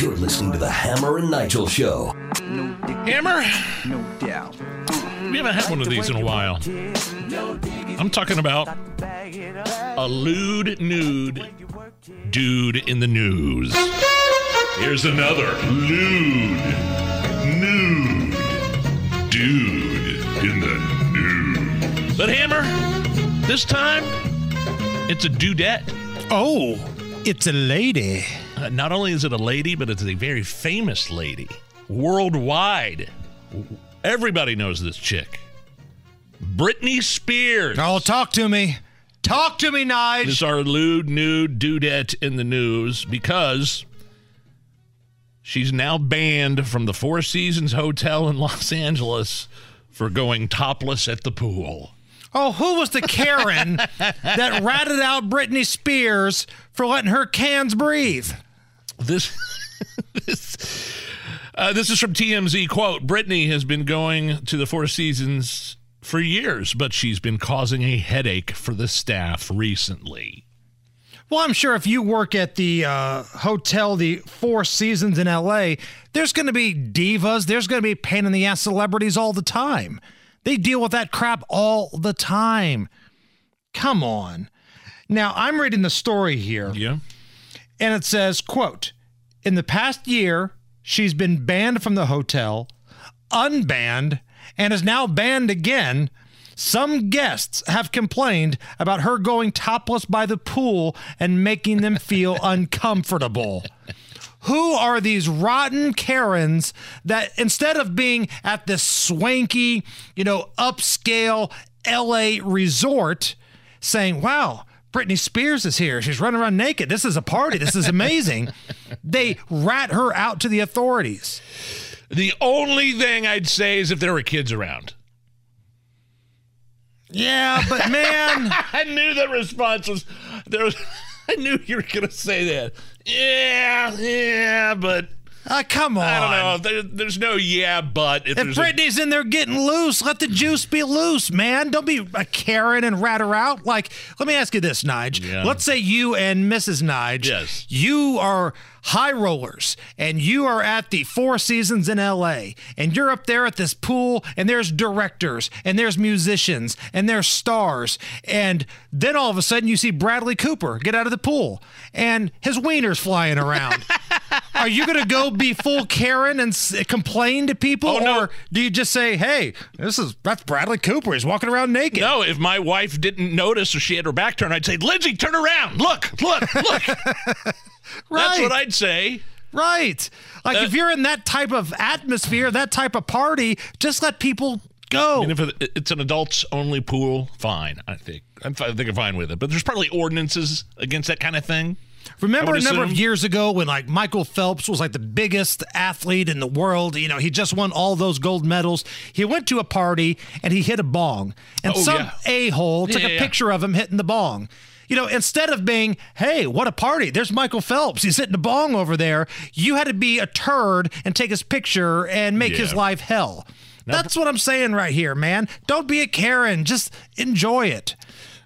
You're listening to the Hammer and Nigel Show. Hammer, No doubt. we haven't had one of these in a while. I'm talking about a lewd nude dude in the news. Here's another lewd nude dude in the news. But Hammer, this time it's a dudette. Oh, it's a lady. Uh, not only is it a lady, but it's a very famous lady worldwide. Everybody knows this chick. Britney Spears. Oh, talk to me. Talk to me, This Nige. is our lewd, nude dudette in the news because she's now banned from the Four Seasons Hotel in Los Angeles for going topless at the pool. Oh, who was the Karen that ratted out Britney Spears for letting her cans breathe? This, this, uh, this is from TMZ. Quote: Britney has been going to the Four Seasons for years, but she's been causing a headache for the staff recently. Well, I'm sure if you work at the uh, hotel, the Four Seasons in LA, there's going to be divas, there's going to be pain in the ass celebrities all the time. They deal with that crap all the time. Come on. Now, I'm reading the story here. Yeah. And it says quote in the past year she's been banned from the hotel unbanned and is now banned again. Some guests have complained about her going topless by the pool and making them feel uncomfortable. Who are these rotten Karens that instead of being at this swanky, you know, upscale LA resort saying, wow, Britney Spears is here. She's running around naked. This is a party. This is amazing. they rat her out to the authorities. The only thing I'd say is if there were kids around. Yeah, but man, I knew the response was there was I knew you were gonna say that. Yeah, yeah, but uh, come on. I don't know. There, there's no yeah, but if, If there's a- Britney's in there getting loose, let the juice be loose, man. Don't be a Karen and rat her out. Like, let me ask you this, Nige. Yeah. Let's say you and Mrs. Nige, Yes. you are high rollers and you are at the Four Seasons in LA and you're up there at this pool and there's directors and there's musicians and there's stars. And then all of a sudden you see Bradley Cooper get out of the pool and his wiener's flying around. Are you going to go be full Karen and s- complain to people, Oh, no. or do you just say, "Hey, this is that's Bradley Cooper. He's walking around naked." no, if my wife didn't notice or she had her back turned, I'd say, Lindsay, turn around. Look, look, look. That's what I'd say. right. Like Uh, if you're in that type of atmosphere, that type of party, just let people go. And if it's an adults only pool, fine. I think I'm, I think I'm fine with it. But there's probably ordinances against that kind of thing. Remember a number of years ago when like Michael Phelps was like the biggest athlete in the world. You know, he just won all those gold medals. He went to a party and he hit a bong, and Oh, some yeah. a hole took Yeah, a yeah. picture of him hitting the bong. You know, instead of being, hey, what a party, there's Michael Phelps, he's hitting a bong over there, you had to be a turd and take his picture and make his life hell. That's what I'm saying right here, man. Don't be a Karen. Just enjoy it.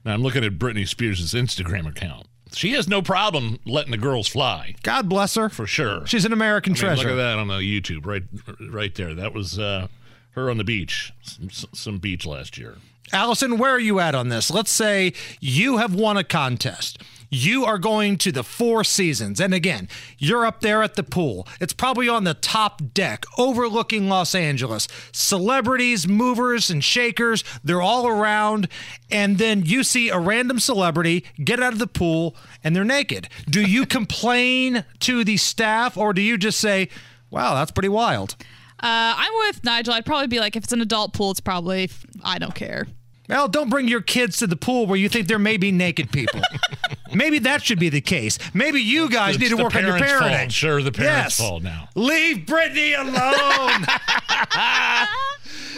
Now I'm looking at Britney Spears' Instagram account. She has no problem letting the girls fly, God bless her. for sure. She's an American I mean, treasure. Look at that on the YouTube, right, right there. That was uh, her on the beach, some, some beach last year. Allison, where are you at on this? Let's say you have won a contest. You are going to the Four Seasons. And again, you're up there at the pool. It's probably on the top deck overlooking Los Angeles. Celebrities, movers, and shakers, they're all around. And then you see a random celebrity get out of the pool and they're naked. Do you complain to the staff or do you just say, wow, that's pretty wild? Uh, I'm with Nigel. I'd probably be like, if it's an adult pool, it's probably I don't care. Well, don't bring your kids to the pool where you think there may be naked people. Maybe that should be the case. Maybe you guys It's need to work on your parents' fault. parenting. Sure, the parents' Yes. fault now. Leave Britney alone.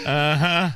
Uh-huh.